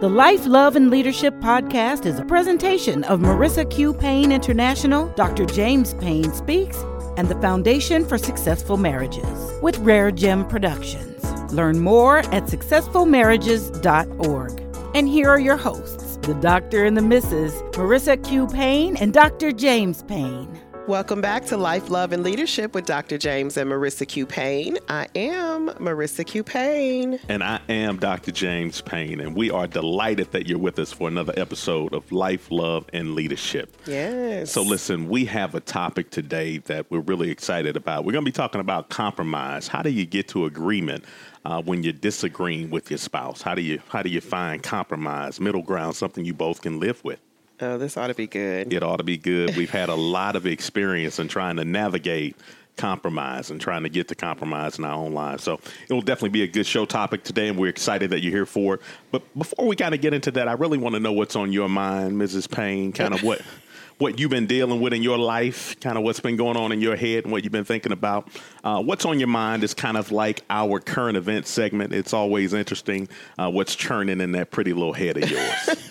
The Life, Love, and Leadership podcast is a presentation of Marissa Q. Payne International, Dr. James Payne Speaks, and the Foundation for Successful Marriages with Rare Gem Productions. Learn more at successfulmarriages.org. And here are your hosts, the Doctor and the Mrs. Marissa Q. Payne and Dr. James Payne. Welcome back to Life, Love, and Leadership with Dr. James and Marissa Q. Payne. I am Marissa Q. Payne. And I am Dr. James Payne. And we are delighted that you're with us for another episode of Life, Love, and Leadership. Yes. So, listen, we have a topic today that we're really excited about. We're going to be talking about compromise. How do you get to agreement? Uh, when you're disagreeing with your spouse, how do you how do you find compromise, middle ground, something you both can live with? Oh, this ought to be good. It ought to be good. We've had a lot of experience in trying to navigate compromise and trying to get to compromise in our own lives. So it will definitely be a good show topic today, and we're excited that you're here for it. But before we kind of get into that, I really want to know what's on your mind, Mrs. Payne, kind of what. What you've been dealing with in your life, kind of what's been going on in your head, and what you've been thinking about. Uh, what's on your mind is kind of like our current event segment. It's always interesting uh, what's churning in that pretty little head of yours.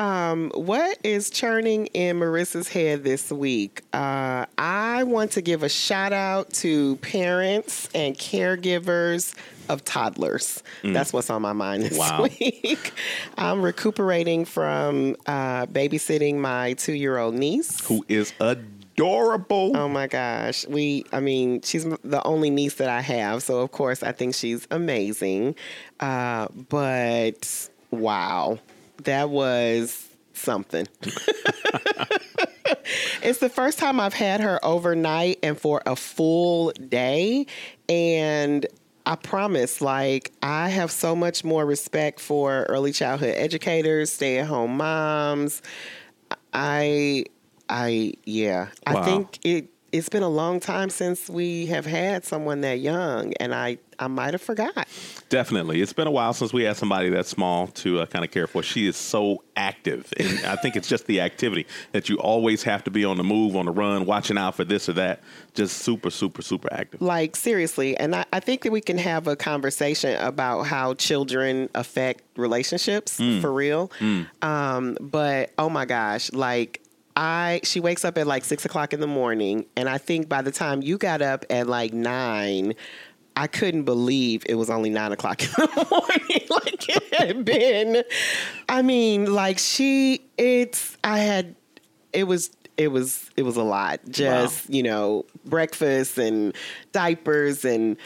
Um, what is churning in Marissa's head this week? Uh, I want to give a shout out to parents and caregivers of toddlers. Mm. That's what's on my mind this wow. week. I'm recuperating from uh, babysitting my two year old niece, who is adorable. Oh my gosh. We, I mean, she's the only niece that I have. So, of course, I think she's amazing. Uh, but wow that was something. it's the first time I've had her overnight and for a full day. And I promise, like, I have so much more respect for early childhood educators, stay at home moms. I, I, yeah, wow. I think it, it's been a long time since we have had someone that young, and I, I might have forgot. Definitely, it's been a while since we had somebody that small to uh, kind of care for. She is so active, and I think it's just the activity that you always have to be on the move, on the run, watching out for this or that. Just super, super, super active. Like seriously, and I, I think that we can have a conversation about how children affect relationships mm. for real. Mm. Um, but oh my gosh, like I she wakes up at like six o'clock in the morning, and I think by the time you got up at like nine, I couldn't believe it was only nine o'clock in the morning. like it had been. I mean, like she, it's. I had. It was. It was. It was a lot. Just wow. you know, breakfast and diapers and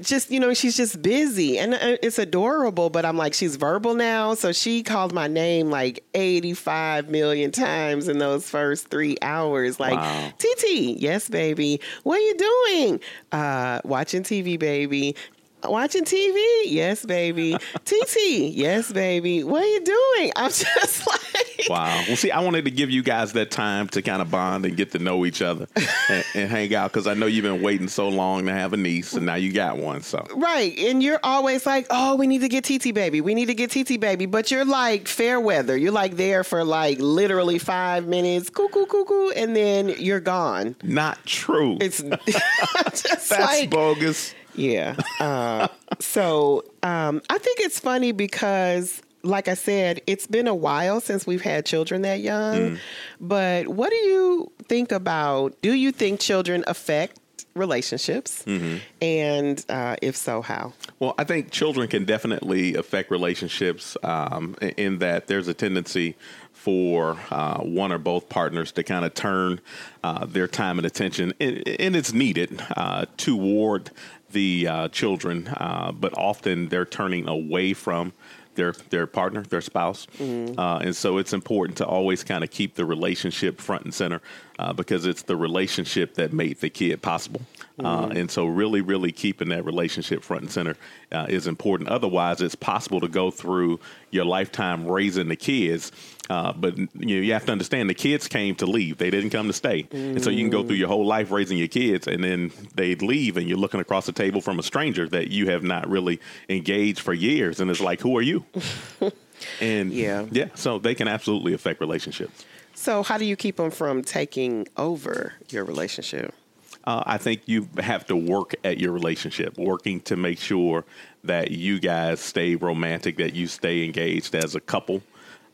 just you know she's just busy. And uh, it's adorable but i'm like she's verbal now. So she called my name like 85 million times in those first three hours. Like wow. tt yes baby. What are you doing? Uh watching tv baby watching TV. Yes, baby. TT. Yes, baby. What are you doing? I'm just like. Wow. Well, see, I wanted to give you guys that time to kind of bond and get to know each other and, and hang out because I know you've been waiting so long to have a niece and now you got one. So. Right. And you're always like, oh, we need to get TT baby. We need to get TT baby. But you're like fair weather. You're like there for like literally five minutes, cuckoo, cuckoo, and then you're gone. Not true. It's That's like, bogus. Yeah. Uh, so um, I think it's funny because, like I said, it's been a while since we've had children that young. Mm. But what do you think about? Do you think children affect relationships? Mm-hmm. And uh, if so, how? Well, I think children can definitely affect relationships um, in that there's a tendency for uh, one or both partners to kind of turn uh, their time and attention, and, and it's needed uh, toward the uh, children, uh, but often they're turning away from their their partner, their spouse, mm-hmm. uh, and so it's important to always kind of keep the relationship front and center uh, because it's the relationship that made the kid possible. Uh, mm-hmm. and so, really, really keeping that relationship front and center uh, is important. Otherwise, it's possible to go through your lifetime raising the kids, uh, but you know you have to understand the kids came to leave; they didn't come to stay. Mm-hmm. And so, you can go through your whole life raising your kids, and then they leave, and you're looking across the table from a stranger that you have not really engaged for years, and it's like, who are you? and yeah, yeah, so they can absolutely affect relationships. So, how do you keep them from taking over your relationship? uh, I think you have to work at your relationship, working to make sure that you guys stay romantic, that you stay engaged as a couple.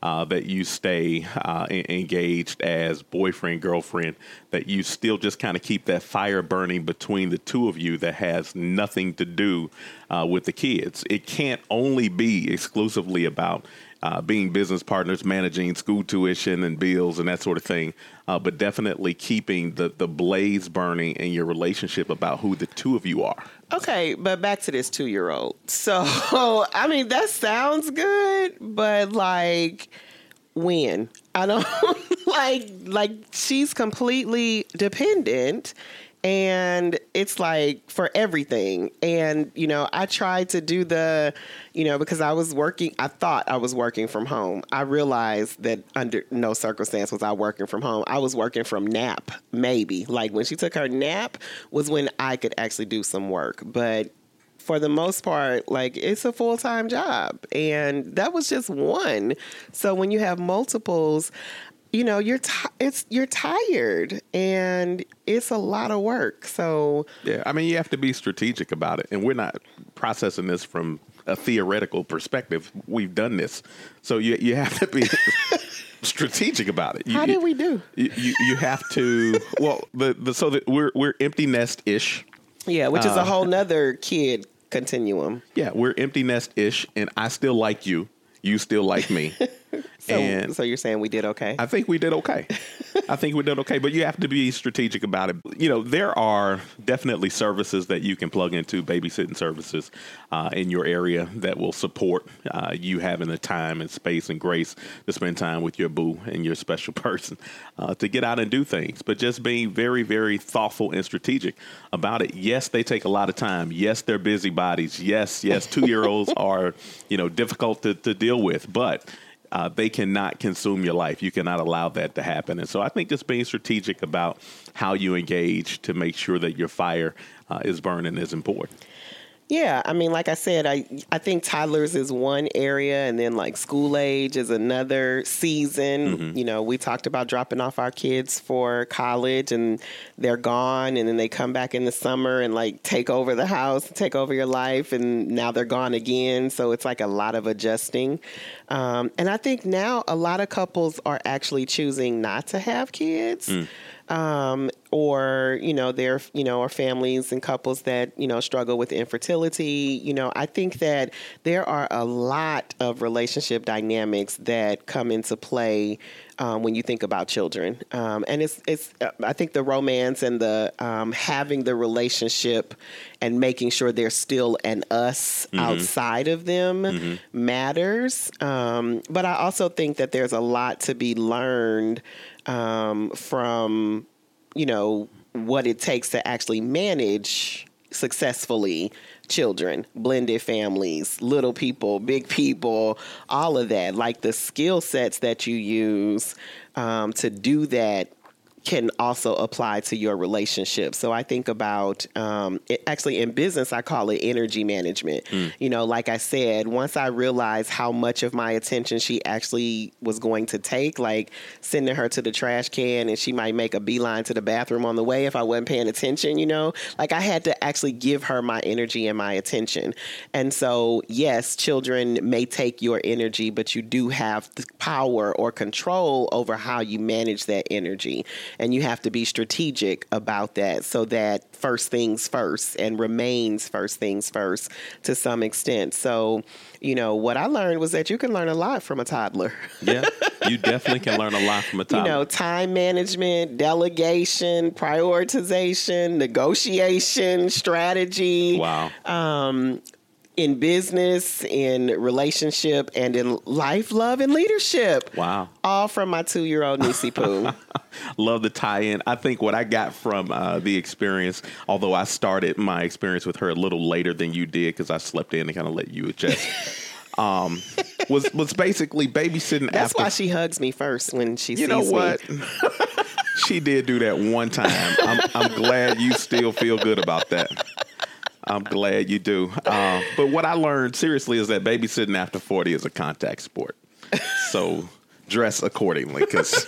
Uh, that you stay uh, engaged as boyfriend, girlfriend, that you still just kind of keep that fire burning between the two of you that has nothing to do uh, with the kids. It can't only be exclusively about uh, being business partners, managing school tuition and bills and that sort of thing, uh, but definitely keeping the, the blaze burning in your relationship about who the two of you are. Okay, but back to this two year old. So, I mean, that sounds good, but like, when? I don't like, like, she's completely dependent and it's like for everything. And you know i tried to do the you know because i was working i thought i was working from home. I realized that under no circumstance was i working from home. I was working from nap maybe. Like when she took her nap was when i could actually do some work. But for the most part, like it's a full time job. And that was just one. So when you have multiples, you know you're t- it's you're tired and it's a lot of work so. Yeah i mean you have to be strategic about it and we're not processing this from a theoretical perspective. We've done this so you you have to be strategic about it. You, how did we do? You, you, you have to well the, the so that we're we're empty nest ish yeah which is uh, a whole nother kid continuum. Yeah we're empty nest ish and i still like you. You still like me So, and so you're saying we did okay? I think we did okay. I think we did okay, but you have to be strategic about it. You know, there are definitely services that you can plug into, babysitting services uh, in your area that will support uh, you having the time and space and grace to spend time with your boo and your special person uh, to get out and do things. But just being very, very thoughtful and strategic about it. Yes, they take a lot of time. Yes, they're busybodies. Yes, yes, two year olds are, you know, difficult to, to deal with, but uh, they cannot consume your life. You cannot allow that to happen. And so I think just being strategic about how you engage to make sure that your fire uh, is burning is important. Yeah, I mean, like I said, I I think toddlers is one area, and then like school age is another season. Mm-hmm. You know, we talked about dropping off our kids for college, and they're gone, and then they come back in the summer and like take over the house, take over your life, and now they're gone again. So it's like a lot of adjusting. Um, and I think now a lot of couples are actually choosing not to have kids. Mm um, or you know there you know are families and couples that you know struggle with infertility you know i think that there are a lot of relationship dynamics that come into play um, when you think about children um, and it's it's i think the romance and the um, having the relationship and making sure there's still an us mm-hmm. outside of them mm-hmm. matters um, but i also think that there's a lot to be learned um, from you know what it takes to actually manage successfully children, blended families, little people, big people, all of that. Like the skill sets that you use um, to do that can also apply to your relationship. So I think about um, it, actually in business, I call it energy management. Mm. You know, like I said, once I realized how much of my attention she actually was going to take, like sending her to the trash can and she might make a beeline to the bathroom on the way if I wasn't paying attention, you know, like I had to actually give her my energy and my attention. And so, yes, children may take your energy, but you do have the power or control over how you manage that energy. And you have to be strategic about that so that first things first and remains first things first to some extent. So, you know, what I learned was that you can learn a lot from a toddler. yeah, you definitely can learn a lot from a toddler. You know, time management, delegation, prioritization, negotiation, strategy. Wow. Um, in business, in relationship, and in life, love, and leadership. Wow. All from my two year old Nisi Poo. Love the tie in. I think what I got from uh, the experience, although I started my experience with her a little later than you did because I slept in and kind of let you adjust. um, was was basically babysitting. That's after. why she hugs me first when she you sees know what? she did do that one time. I'm, I'm glad you still feel good about that. I'm glad you do. Uh, but what I learned seriously is that babysitting after 40 is a contact sport. So dress accordingly because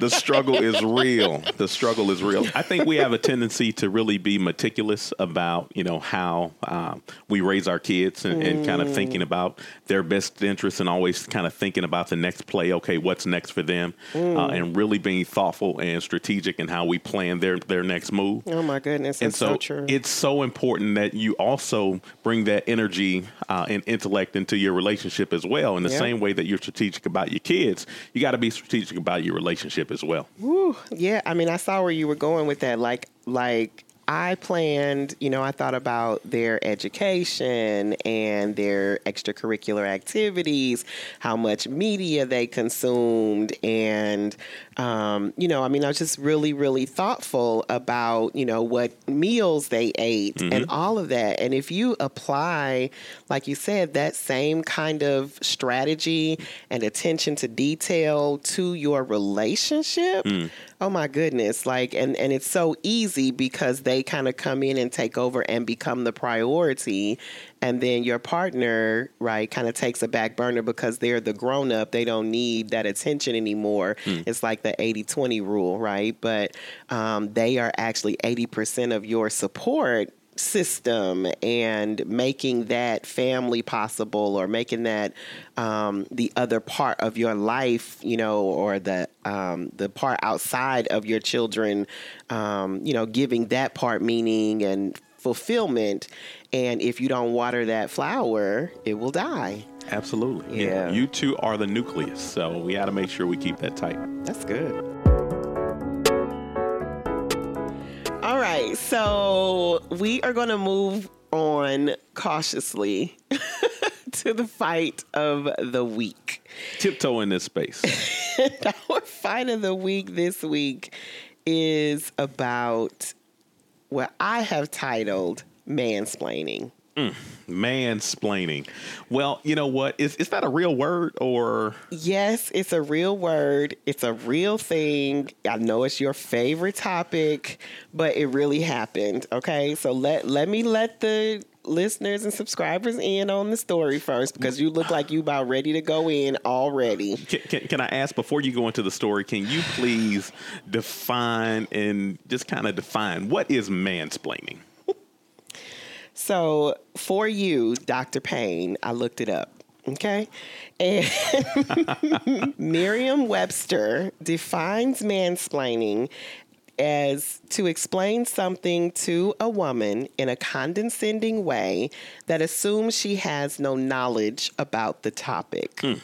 the struggle is real. The struggle is real. I think we have a tendency to really be meticulous about, you know, how um, we raise our kids and, and, kind of thinking about their best interests and always kind of thinking about the next play. Okay, what's next for them, mm. uh, and really being thoughtful and strategic in how we plan their their next move. Oh my goodness, and so, so, true. It's so important that you also bring that energy uh, and intellect into your relationship as well. In the same way that you're strategic about your kids, you got to be strategic about your relationship as well. Woo, yeah, I mean, I saw where you were going with that. Like, like I planned, you know, I thought about their education and their extracurricular activities, how much media they consumed, and, um, you know, I mean, I was just really, really thoughtful about, you know, what meals they ate mm-hmm. and all of that. And if you apply, like you said, that same kind of strategy and attention to detail to your relationship, mm Oh my goodness. Like and and it's so easy because they kind of come in and take over and become the priority and then your partner, right, kind of takes a back burner because they're the grown up. They don't need that attention anymore. Mm. It's like the 80-20 rule, right? But um, they are actually 80% of your support system and making that family possible or making that um, the other part of your life you know or the um, the part outside of your children um, you know giving that part meaning and fulfillment. And if you don't water that flower it will die. Absolutely. Yeah, yeah. you two are the nucleus so we got to make sure we keep that tight. That's good right, so we are going to move on cautiously to the fight of the week. Tiptoe in this space. Our fight of the week this week is about what I have titled mansplaining. Mm, mansplaining. Well, you know what? Is is that a real word or? Yes, it's a real word. It's a real thing. I know it's your favorite topic, but it really happened. Okay, so let let me let the listeners and subscribers in on the story first because you look like you about ready to go in already. Can, can, can, I ask before you go into the story? Can you please define and just kind of define what is mansplaining? So for you, Dr. Payne, I looked it up. Okay. And Merriam Webster defines mansplaining as to explain something to a woman in a condescending way that assumes she has no knowledge about the topic. Hmm.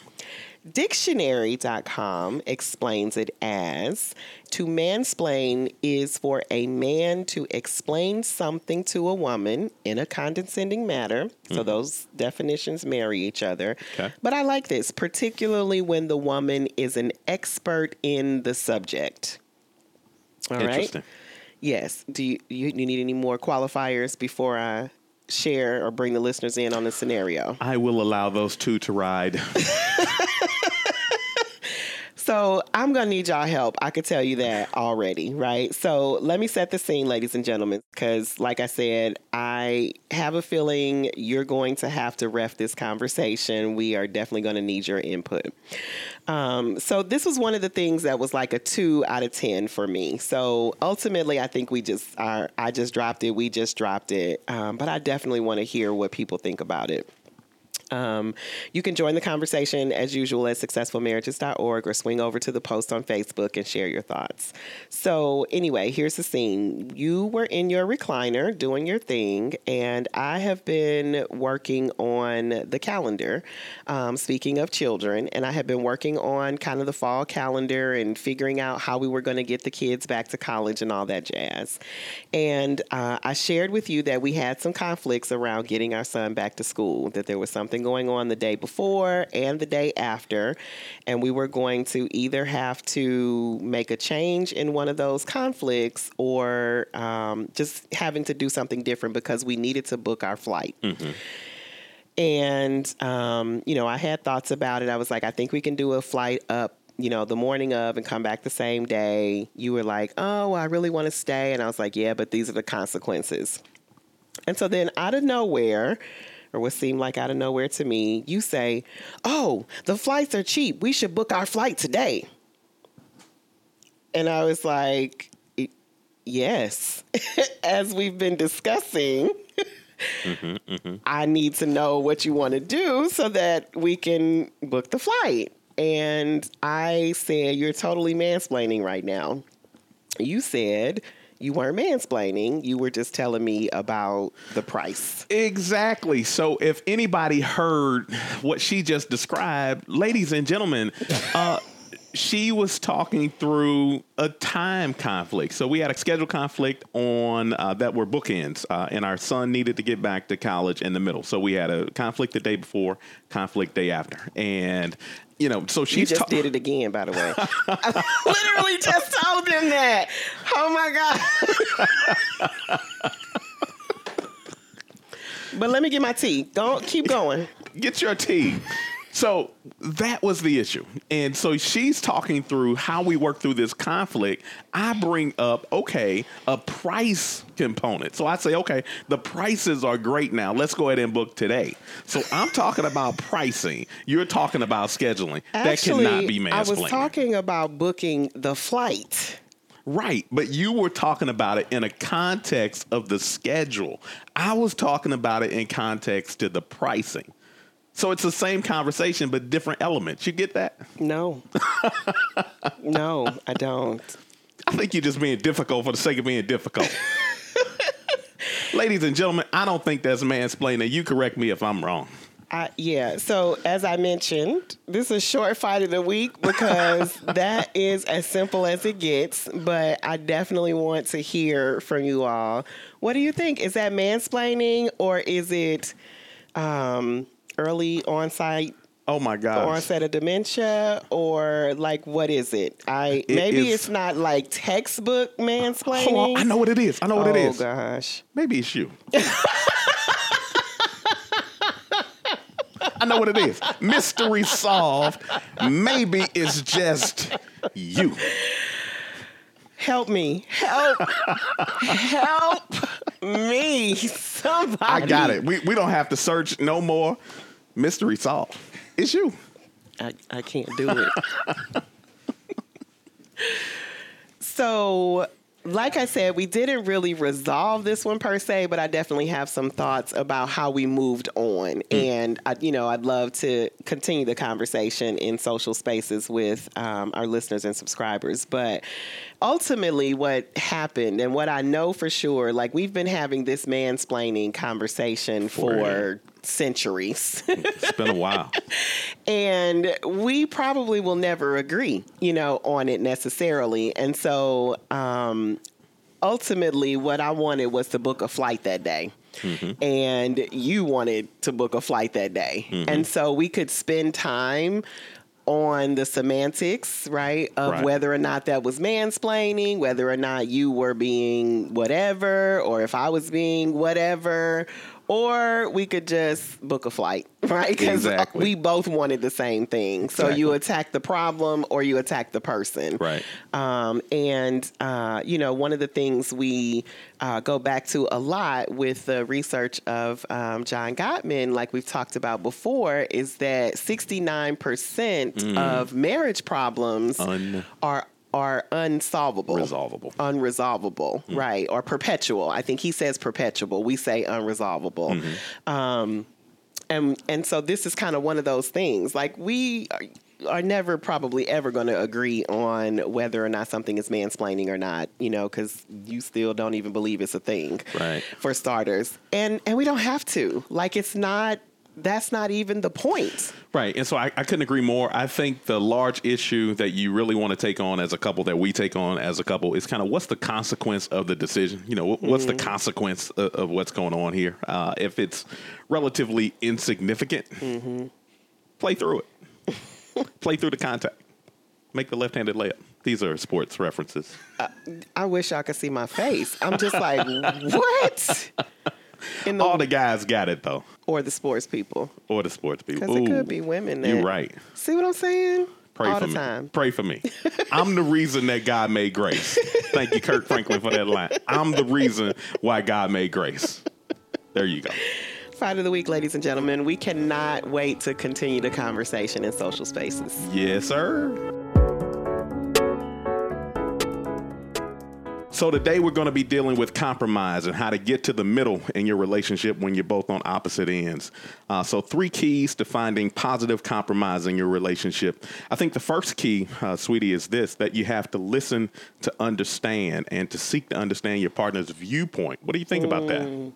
Dictionary.com explains it as to mansplain is for a man to explain something to a woman in a condescending manner. Mm-hmm. So those definitions marry each other. Okay. But I like this, particularly when the woman is an expert in the subject. All right. Yes. Do you, you, you need any more qualifiers before I share or bring the listeners in on the scenario? I will allow those two to ride. So I'm gonna need y'all help. I could tell you that already, right? So let me set the scene, ladies and gentlemen, because like I said, I have a feeling you're going to have to ref this conversation. We are definitely gonna need your input. Um, so this was one of the things that was like a two out of ten for me. So ultimately, I think we just are. I just dropped it. We just dropped it. Um, but I definitely want to hear what people think about it. Um, you can join the conversation as usual at successfulmarriages.org or swing over to the post on Facebook and share your thoughts. So, anyway, here's the scene. You were in your recliner doing your thing, and I have been working on the calendar. Um, speaking of children, and I have been working on kind of the fall calendar and figuring out how we were going to get the kids back to college and all that jazz. And uh, I shared with you that we had some conflicts around getting our son back to school, that there was something going on the day before and the day after, and we were going to either have to make a change in one of those conflicts or um, just having to do something different because we needed to book our flight. Mm-hmm. And, um, you know, I had thoughts about it. I was like, I think we can do a flight up you know, the morning of and come back the same day, you were like, oh, I really want to stay. And I was like, yeah, but these are the consequences. And so then out of nowhere, or what seemed like out of nowhere to me, you say, Oh, the flights are cheap. We should book our flight today. And I was like, yes, as we've been discussing. Mm-hmm, mm-hmm. I need to know what you want to do so that we can book the flight. And I said, You're totally mansplaining right now. You said, you weren't mansplaining. You were just telling me about the price. Exactly. So if anybody heard what she just described, ladies and gentlemen, uh, she was talking through a time conflict. So we had a schedule conflict on uh, that were bookends, uh, and our son needed to get back to college in the middle. So we had a conflict the day before, conflict day after, and you know, so she just ta- did it again, by the way. I literally just told them that. Oh my god. but let me get my tea. Don't keep going. Get your tea. So that was the issue. And so she's talking through how we work through this conflict. I bring up, okay, a price component. So I say, okay, the prices are great now. Let's go ahead and book today. So I'm talking about pricing. You're talking about scheduling. Actually, that cannot be mansplaining. I was talking about booking the flight. Right, but you were talking about it in a context of the schedule. I was talking about it in context to the pricing. So it's the same conversation, but different elements. You get that? No. no, I don't. I think you're just being difficult for the sake of being difficult. Ladies and gentlemen, I don't think that's mansplaining. You correct me if I'm wrong. Yeah. So as I mentioned, this is short fight of the week because that is as simple as it gets. But I definitely want to hear from you all. What do you think? Is that mansplaining or is it um, early onset Oh my god! Onset of dementia, or like what is it? I it maybe is, it's not like textbook mansplaining. On, I know what it is. I know what oh, it is. Oh gosh, maybe it's you. I know what it is. Mystery solved. Maybe it's just you. Help me. Help. Help me. Somebody. I got it. We, we don't have to search no more mystery solved. It's you. I, I can't do it. so like I said, we didn't really resolve this one per se, but I definitely have some thoughts about how we moved on. Mm. And, I, you know, I'd love to continue the conversation in social spaces with um, our listeners and subscribers. But ultimately, what happened and what I know for sure, like we've been having this mansplaining conversation for, for centuries. it's been a while. and we probably will never agree, you know, on it necessarily. And so um, ultimately, what I wanted was to book a flight that day. Mm-hmm. And you wanted to book a flight that day. Mm-hmm. And so we could spend time on the semantics, right, of right. whether or not that was mansplaining, whether or not you were being whatever, or if I was being whatever, or we could just book a flight, right? Because exactly. we both wanted the same thing. So exactly. you attack the problem or you attack the person, right? Um, and uh, you know, one of the things we uh, go back to a lot with the research of um, John Gottman, like we've talked about before, is that sixty nine percent mm. of marriage problems Un- are are unsolvable, resolvable, unresolvable, mm-hmm. right? Or perpetual. I think he says perpetual. We say unresolvable. Mm-hmm. Um, and and so this is kind of one of those things. Like we are, are never probably ever going to agree on whether or not something is mansplaining or not. You know, because you still don't even believe it's a thing, right? For starters, and and we don't have to. Like it's not that's not even the point. Right. And so I, I, couldn't agree more. I think the large issue that you really want to take on as a couple, that we take on as a couple, is kind of what's the consequence of the decision? You know, what's mm-hmm. the consequence of, of, what's going on here? Uh, if it's relatively insignificant, mm-hmm. play through it, play through the contact, make the left handed layup. These are sports references. Uh, I wish I could see my face. I'm just like, what? The, All the guys got it though. Or the sports people. Or the sports people. Because it could be women. That, you're right. See what I'm saying? Pray All for the me. time. Pray for me. I'm the reason that God made grace. Thank you, Kirk Franklin, for that line. I'm the reason why God made grace. There you go. Fight of the week, ladies and gentlemen. We cannot wait to continue the conversation in social spaces. Yes, sir. So today we're going to be dealing with compromise and how to get to the middle in your relationship when you're both on opposite ends. Uh, so three keys to finding positive compromise in your relationship. I think the first key, uh, sweetie, is this: that you have to listen to understand and to seek to understand your partner's viewpoint. What do you think mm. about that? Mm.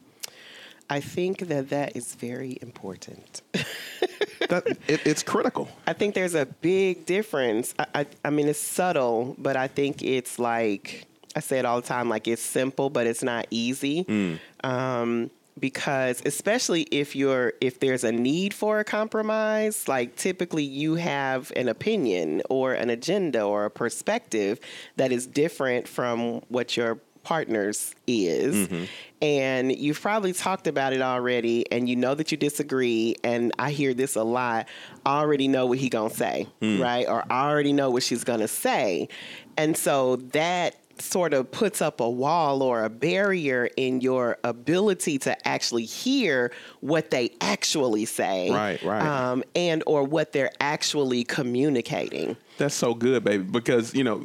I think that that is very important. that, it, it's critical. I think there's a big difference. I, I, I mean, it's subtle, but I think it's like I say it all the time. Like it's simple, but it's not easy. Mm. Um, because especially if you're if there's a need for a compromise like typically you have an opinion or an agenda or a perspective that is different from what your partners is. Mm-hmm. And you've probably talked about it already and you know that you disagree and I hear this a lot. I already know what he going to say, mm. right? Or I already know what she's going to say. And so that sort of puts up a wall or a barrier in your ability to actually hear what they actually say right right um, and or what they're actually communicating that's so good baby because you know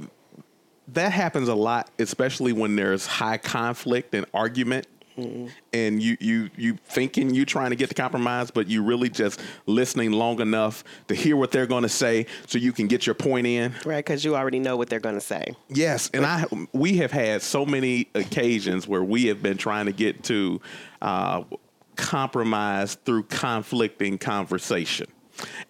that happens a lot, especially when there's high conflict and argument. Mm-hmm. And you you you thinking you trying to get the compromise, but you really just listening long enough to hear what they're going to say, so you can get your point in. Right, because you already know what they're going to say. Yes, and I we have had so many occasions where we have been trying to get to uh, compromise through conflicting conversation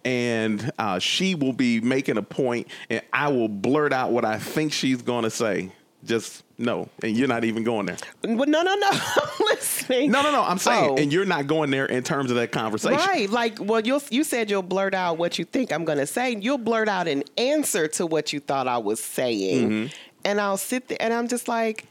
and uh, she will be making a point, and I will blurt out what I think she's going to say. Just no, and you're not even going there. But no, no, no. I'm listening. No, no, no. I'm saying, oh. and you're not going there in terms of that conversation, right? Like, well, you you said you'll blurt out what you think I'm going to say. You'll blurt out an answer to what you thought I was saying, mm-hmm. and I'll sit there, and I'm just like,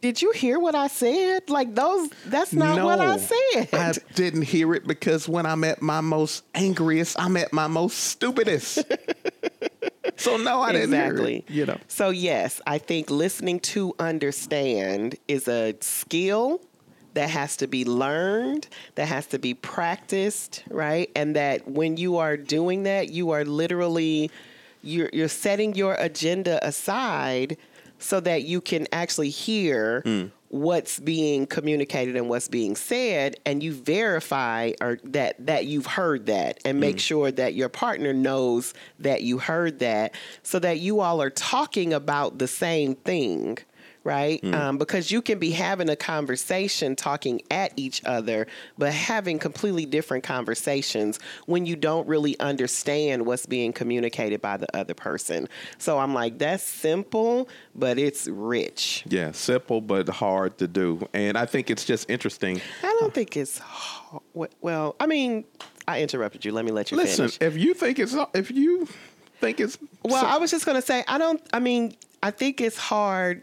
did you hear what I said? Like those that's not no, what I said. I didn't hear it because when I'm at my most angriest, I'm at my most stupidest. so no, I didn't exactly. it. You know. So yes, I think listening to understand is a skill that has to be learned, that has to be practiced, right? And that when you are doing that, you are literally you're you're setting your agenda aside so that you can actually hear mm. What's being communicated and what's being said and you verify or that that you've heard that and make mm. sure that your partner knows that you heard that so that you all are talking about the same thing right? Mm. Um, because you can be having a conversation talking at each other, but having completely different conversations when you don't really understand what's being communicated by the other person. So I'm like, that's simple, but it's rich. Yeah, simple but hard to do. And I think it's just interesting. I don't think it's hard. well. I mean, I interrupted you. Let me let you listen. Finish. If you think it's if you think it's well, so- I was just gonna say I don't. I mean, I think it's hard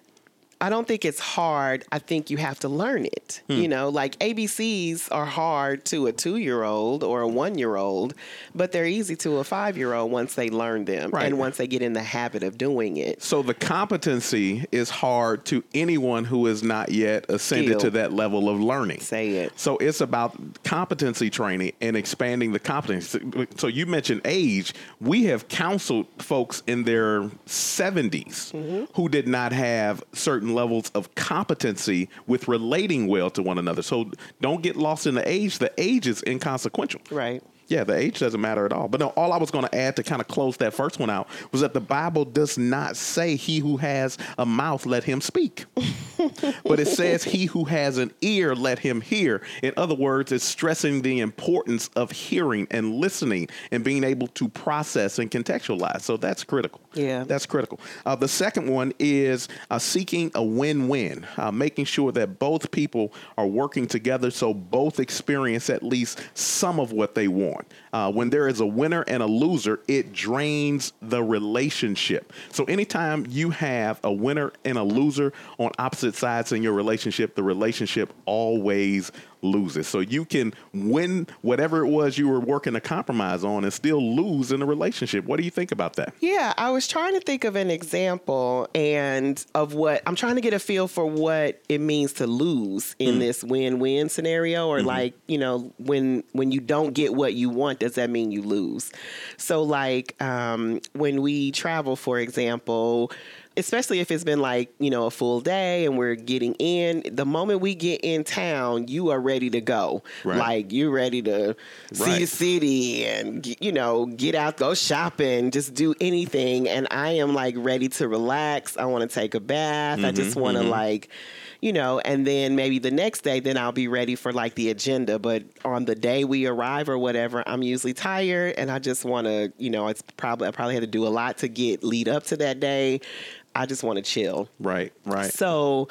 I don't think it's hard. I think you have to learn it. Hmm. You know, like ABCs are hard to a two year old or a one year old, but they're easy to a five year old once they learn them right. and once they get in the habit of doing it. So the competency is hard to anyone who is not yet ascended Skill. to that level of learning. Say it. So it's about competency training and expanding the competency. So you mentioned age. We have counseled folks in their 70s mm-hmm. who did not have certain certain levels of competency with relating well to one another. So don't get lost in the age. The age is inconsequential. Right. Yeah, the age doesn't matter at all. But no, all I was going to add to kind of close that first one out was that the Bible does not say, He who has a mouth, let him speak. but it says, He who has an ear, let him hear. In other words, it's stressing the importance of hearing and listening and being able to process and contextualize. So that's critical. Yeah. That's critical. Uh, the second one is uh, seeking a win win, uh, making sure that both people are working together so both experience at least some of what they want. Uh, when there is a winner and a loser, it drains the relationship. So anytime you have a winner and a loser on opposite sides in your relationship, the relationship always loses. So you can win whatever it was you were working a compromise on and still lose in the relationship. What do you think about that? Yeah, I was trying to think of an example and of what I'm trying to get a feel for what it means to lose in mm this win-win scenario or mm-hmm. like, you know, when when you don't get what you want, does that mean you lose? So like um, when we travel, for example, especially if it's been like you know a full day and we're getting in the moment we get in town you are ready to go. Right. like you're ready to see the city and you know get out go shopping just do anything. And i am like ready to relax. I want to take a bath. I just mm-hmm, want to mm-hmm. like you know and then maybe the next day then i'll be ready for like the agenda but on the day we arrive or whatever i'm usually tired and i just want to you know it's probably i probably had to do a lot to get lead up to that day i just want to chill Right, right. so,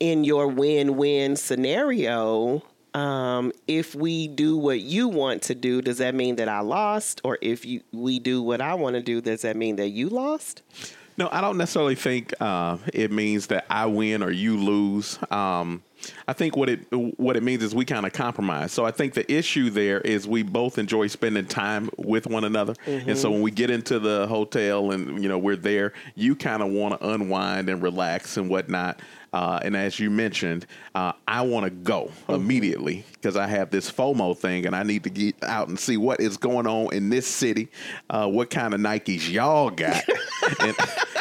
in your win win scenario, um, if we do what you want to do, does that mean that I lost? Or if you we do what I want to do, does that mean that you lost? No, I don't necessarily think uh, it means that I win or you lose. Um, I think what it what it means is we kind of compromise. So I think the issue there is we both enjoy spending time with one another, and so when we get into the hotel and you know we're there, you kind of want to unwind and relax and whatnot. Uh, and as you mentioned, uh, I want to go immediately because I have this FOMO thing and I need to get out and see what is going on in this city, uh, what kind of Nikes y'all got, and,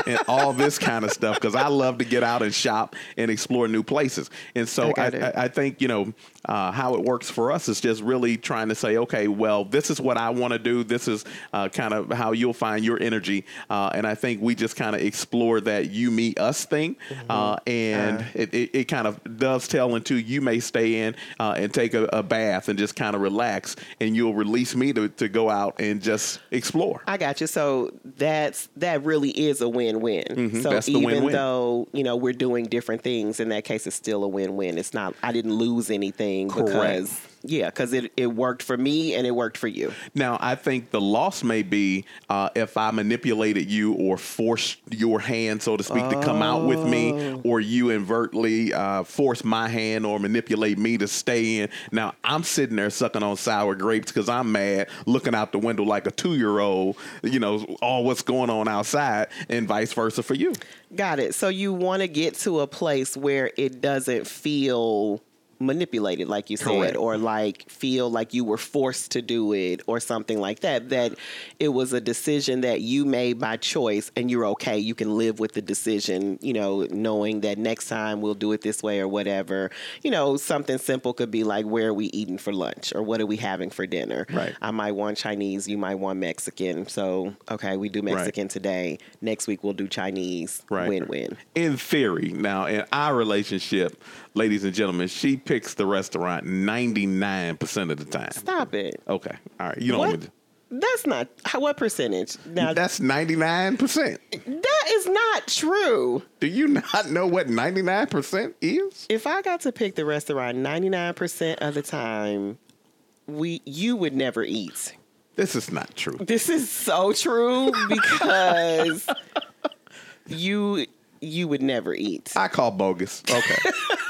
and all this kind of stuff because I love to get out and shop and explore new places. And so I I. I, think, you know, uh, how it works for us is just really trying to say, okay, well, this is what I want to do. This is uh, kind of how you'll find your energy. Uh, and I think we just kind of explore that you, me, us thing. Uh, and it, it, it kind of dovetail into you may stay in uh, and take a, a bath and just kind of relax. And you'll release me to, to go out and just explore. I got you. So that's that really is a win win. So Mm-hmm. that's the even win-win. though you know we're doing different things, in that case, it's still a win win. It's not. I didn't lose anything Correct. because yeah, because it it worked for me and it worked for you. Now, I think the loss may be uh, if I manipulated you or forced your hand, so to speak, to come out with me, or you invertly uh, force my hand or manipulate me to stay in. Now, I'm sitting there sucking on sour grapes because I'm mad, looking out the window like a two year old, you know, all what's going on outside, and vice versa for you. Got it. So you want to get to a place where it doesn't feel manipulated, like you said, or like feel like you were forced to do it or something like that. That it was a decision that you made by choice and you're okay. You can live with the decision, you know, knowing that next time we'll do it this way or whatever. You know, something simple could be like, where are we eating for lunch or what are we having for dinner? Right. I might want Chinese, you might want Mexican. So, okay, we do Mexican today. Next week we'll do Chinese. Right. Win win. In theory, now in our relationship, ladies and gentlemen, she picks the restaurant 99% of the time. Stop it. Okay. All right. You don't What? want me to- That's not what percentage? Now That's 99%. that is not true. Do you not know what 99% is? If I got to pick the restaurant 99% of the time, we you would never eat. This is not true. This is so true because you you would never eat. I call bogus. Okay.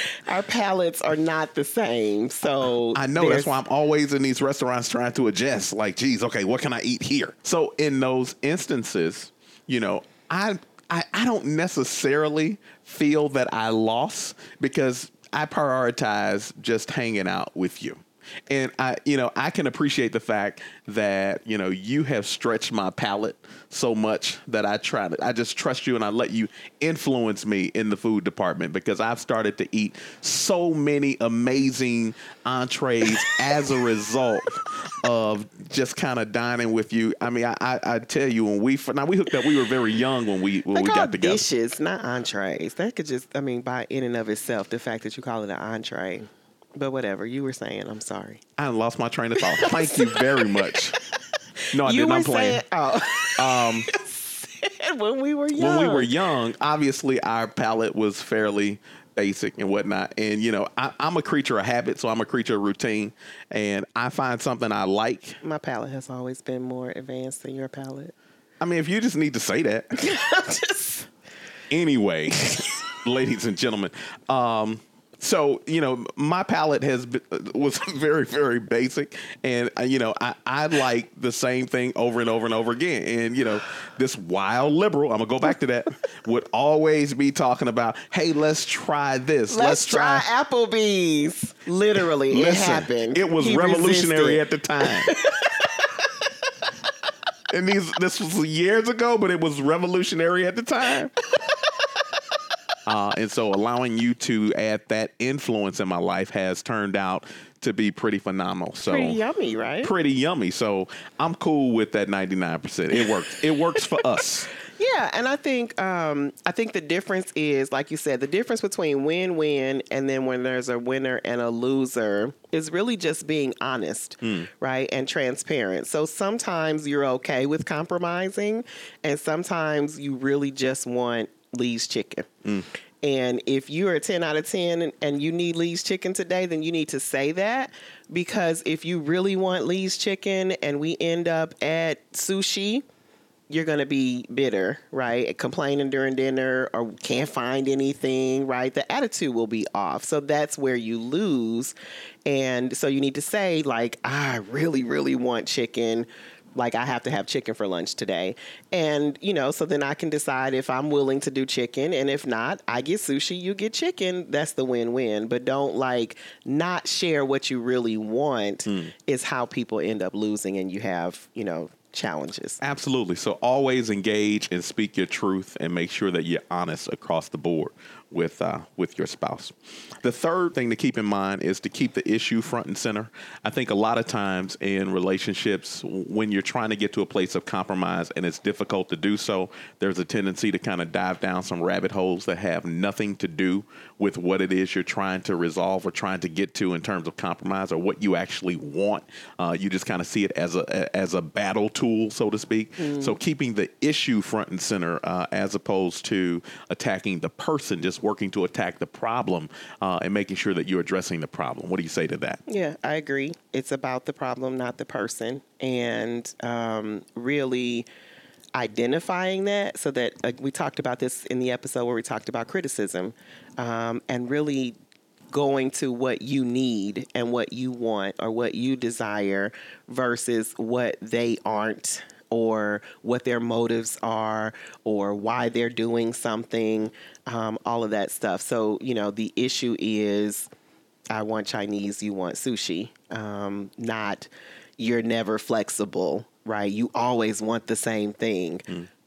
Our palates are not the same. So I know that's why I'm always in these restaurants trying to adjust. Like, geez, okay, what can I eat here? So in those instances, you know, I I, I don't necessarily feel that I lost because I prioritize just hanging out with you. And I, you know, I can appreciate the fact that you know you have stretched my palate so much that I try to, I just trust you and I let you influence me in the food department because I've started to eat so many amazing entrees as a result of just kind of dining with you. I mean, I, I, I tell you when we now we hooked up, we were very young when we when They we got together. dishes, not entrees. That could just, I mean, by in and of itself, the fact that you call it an entree. But whatever you were saying, I'm sorry. I lost my train of thought. Thank you very much. No, I you did were not play. saying, oh, Um, when we were young. when we were young, obviously our palate was fairly basic and whatnot. And you know, I, I'm a creature of habit, so I'm a creature of routine. And I find something I like. my palate has always been more advanced than your palate. I mean, if you just need to say that, Just- anyway, ladies and gentlemen. Um, so you know, my palate has been, was very very basic, and uh, you know, I, I like the same thing over and over and over again. And you know, this wild liberal, I'm gonna go back to that, would always be talking about, hey, let's try this, Let's, try, Applebee's. Literally, it happened. It was He revolutionary resisted. at the time. and these this was years ago, but it was revolutionary at the time. Uh, and so allowing you to add that influence in my life has turned out to be pretty phenomenal. So Pretty yummy, right? Pretty yummy. So I'm cool with that 99%. It works. It works for us. Yeah, and I think um, I think the difference is, like you said, the difference between win-win and then when there's a winner and a loser is really just being honest, right, and transparent. So sometimes you're okay with compromising, and sometimes you really just want Lee's chicken. Mm. And if you're a 10 out of 10 and, and you need Lee's chicken today, then you need to say that because if you really want Lee's chicken and we end up at sushi, you're going to be bitter, right? Complaining during dinner or can't find anything, right? The attitude will be off. So that's where you lose. And so you need to say, like, I really, really want chicken. Like, I have to have chicken for lunch today. And, you know, so then I can decide if I'm willing to do chicken. And if not, I get sushi, you get chicken. That's the win win. But don't, like, not share what you really want, hmm. is how people end up losing. And you have, you know, challenges. Absolutely. So always engage and speak your truth and make sure that you're honest across the board with uh, with your spouse. The third thing to keep in mind is to keep the issue front and center. I think a lot of times in relationships, when you're trying to get to a place of compromise and it's difficult to do so, there's a tendency to kind of dive down some rabbit holes that have nothing to do with what it is you're trying to resolve or trying to get to in terms of compromise or what you actually want. Uh, you just kind of see it as a as a battle tool, so to speak. So keeping the issue front and center uh, as opposed to attacking the person, just working to attack the problem uh, and making sure that you're addressing the problem. What do you say to that? Yeah, I agree. It's about the problem, not the person. And um, really identifying that so that we talked about this in the episode where we talked about criticism um, and really going to what you need and what you want or what you desire versus what they aren't or what their motives are or why they're doing something um, all of that stuff so you know the issue is I want Chinese, you want sushi. Um, not you're never flexible, right? You always want the same thing,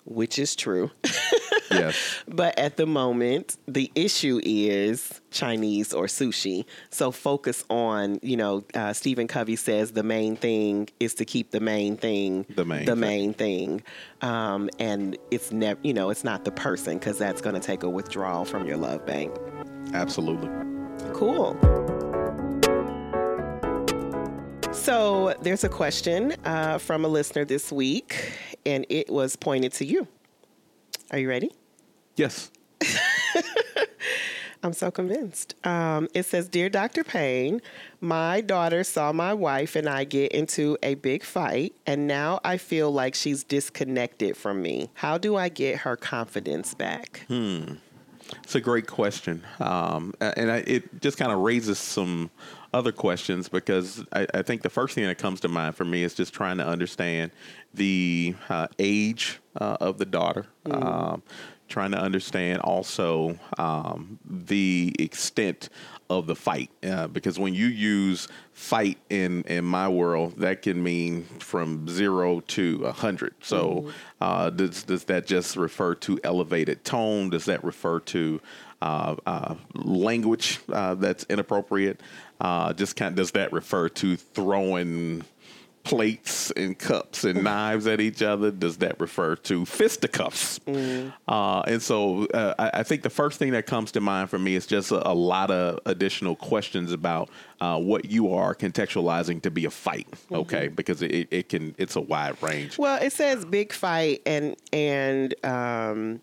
which is true. Yes. but at the moment, the issue is Chinese or sushi. So focus on, you know, uh, Stephen Covey says the main thing is to keep the main thing The main the thing. main thing. Um, and it's never, you know, it's not the person because that's going to take a withdrawal from your love bank. Absolutely. Cool. So there's a question uh, from a listener this week, and it was pointed to you. Are you ready? Yes. I'm so convinced. Um, it says, Dear Dr. Payne, my daughter saw my wife and I get into a big fight, and now I feel like she's disconnected from me. How do I get her confidence back? Hmm. It's a great question, um, and I, it just kind of raises some other questions because I, I think the first thing that comes to mind for me is just trying to understand the uh, age uh, of the daughter, um, trying to understand also um, the extent of the fight. Uh, because when you use fight in in my world that can mean from zero to a hundred. So uh, does does that just refer to elevated tone? Does that refer to uh, uh, language uh, that's inappropriate? Uh, just kind does that refer to throwing plates and cups and knives at each other? Does that refer to fisticuffs? Uh, and so uh, I, I think the first thing that comes to mind for me is just a, a lot of additional questions about uh, what you are contextualizing to be a fight. Okay, because it, it can it's a wide range. Well, it says big fight, and and um,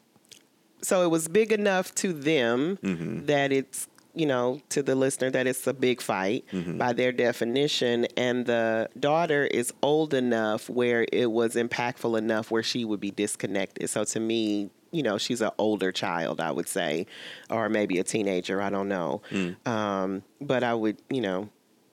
so it was big enough to them that it's you know to the listener that it's a big fight by their definition, and the daughter is old enough where it was impactful enough where she would be disconnected. So to me. You know, she's an older child, I would say, or maybe a teenager. I don't know. Um, but I would, you know,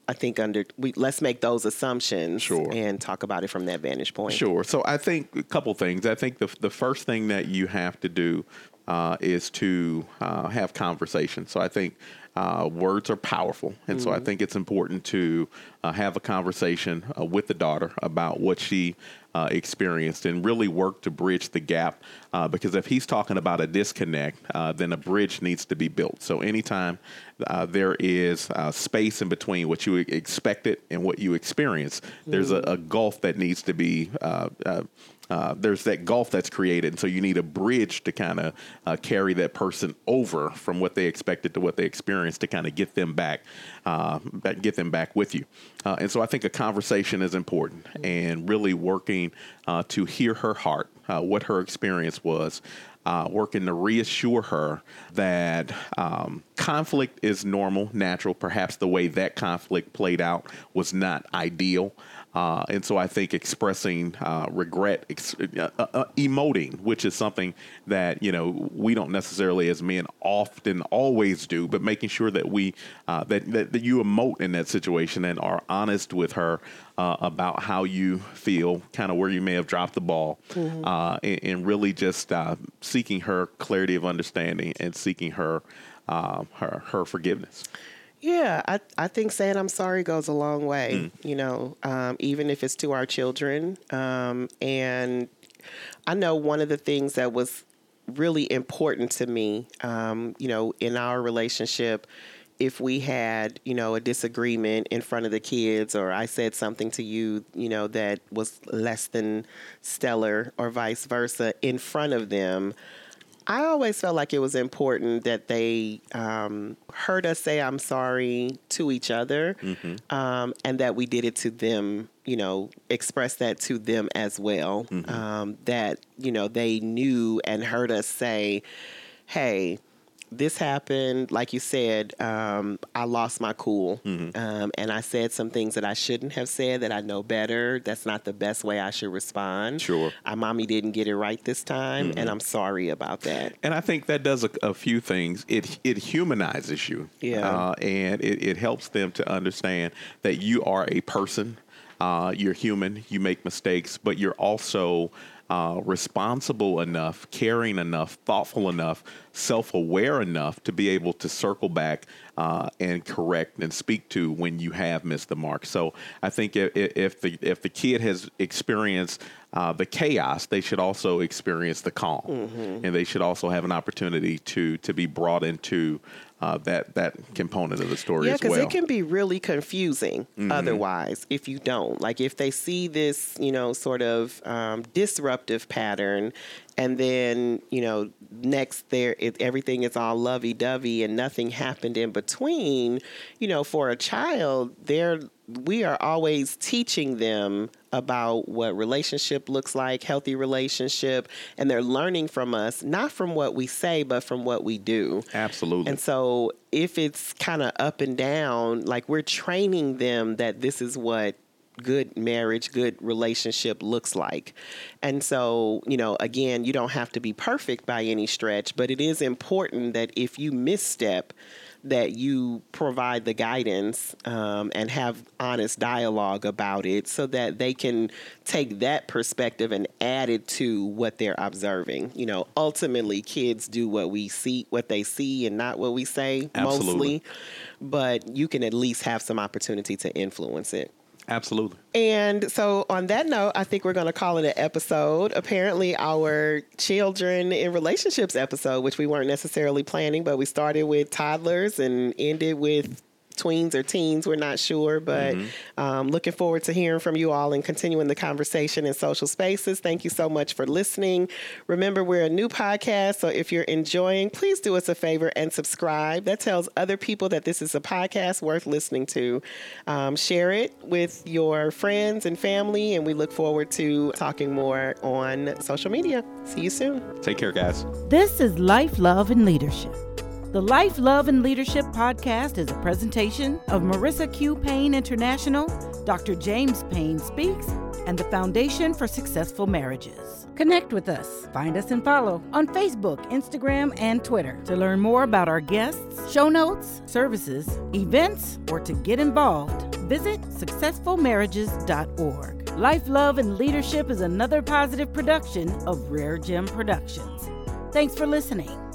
I think under we let's make those assumptions Sure. and talk about it from that vantage point. Sure. So I think a couple things. I think the the first thing that you have to do uh, is to uh, have conversation. So I think uh, words are powerful, and mm-hmm. so I mm-hmm. think it's important to uh, have a conversation uh, with the daughter about what she uh, experienced and really work to bridge the gap. Uh, because if he's talking about a disconnect, uh, then a bridge needs to be built. So anytime uh, there is uh, space in between what you expected and what you experience, mm-hmm. there's a, a, gulf that needs to be uh, uh, there's that gulf that's created. And so you need a bridge to kind of uh, carry that person over from what they expected to what they experienced to kind of get them back, uh, get them back with you. Uh, and so I think a conversation is important and really working uh, to hear her heart, uh, what her experience was. working to reassure her that um, conflict is normal, natural. Perhaps the way that conflict played out was not ideal. Uh, and so I think expressing uh, regret, ex- uh, uh, uh, emoting, which is something that you know we don't necessarily as men often always do, but making sure that we uh, that, that, that you emote in that situation and are honest with her about how you feel, kind of where you may have dropped the ball, mm-hmm. and, and, really just seeking her clarity of understanding and seeking her her her forgiveness. Yeah, I, I think saying I'm sorry goes a long way, mm. you know, um, even if it's to our children. Um, and I know one of the things that was really important to me, um, you know, in our relationship, if we had, you know, a disagreement in front of the kids or I said something to you, you know, that was less than stellar or vice versa in front of them, I always felt like it was important that they um, heard us say I'm sorry to each other mm-hmm. um, and that we did it to them, you know, express that to them as well. Mm-hmm. Um, that, you know, they knew and heard us say, hey, this happened, like you said, um, I lost my cool. Mm-hmm. Um, and I said some things that I shouldn't have said that I know better. That's not the best way I should respond. Sure. Our mommy didn't get it right this time, mm-hmm. and I'm sorry about that. And I think that does a, a few things. It it humanizes you. Yeah. Uh, and it, it helps them to understand that you are a person. Uh, you're human. You make mistakes, but you're also uh, responsible enough, caring enough, thoughtful enough, self aware enough to be able to circle back uh, and correct and speak to when you have missed the mark. So I think if, if the if the kid has experienced uh, the chaos, they should also experience the calm, mm-hmm. and they should also have an opportunity to to be brought into uh, that that component of the story yeah, because well. it can be really confusing mm-hmm. otherwise if you don't. Like if they see this, you know, sort of um, disruptive pattern, and then you know next there it, everything is all lovey-dovey and nothing happened in between. You know, for a child, they're we are always teaching them about what relationship looks like, healthy relationship, and they're learning from us, not from what we say, but from what we do. Absolutely. And so if it's kind of up and down, like we're training them that this is what good marriage, good relationship looks like. And so, you know, again, you don't have to be perfect by any stretch, but it is important that if you misstep, that you provide the guidance um, and have honest dialogue about it so that they can take that perspective and add it to what they're observing. You know, ultimately, kids do what we see, what they see, and not what we say Absolutely. mostly. But you can at least have some opportunity to influence it. Absolutely. And so, on that note, I think we're going to call it an episode. Apparently, our children in relationships episode, which we weren't necessarily planning, but we started with toddlers and ended with tweens or teens. We're not sure, but mm-hmm. um, looking forward to hearing from you all and continuing the conversation in social spaces. Thank you so much for listening. Remember, we're a new podcast, so if you're enjoying, please do us a favor and subscribe. That tells other people that this is a podcast worth listening to. Um, share it with your friends and family, and we look forward to talking more on social media. See you soon. Take care, guys. This is Life, Love, and Leadership. The Life, Love, and Leadership podcast is a presentation of Marissa Q. Payne International, Dr. James Payne Speaks, and the Foundation for Successful Marriages. Connect with us. Find us and follow on Facebook, Instagram, and Twitter. To learn more about our guests, show notes, services, events, or to get involved, visit successfulmarriages.org. Life, Love, and Leadership is another positive production of Rare Gem Productions. Thanks for listening.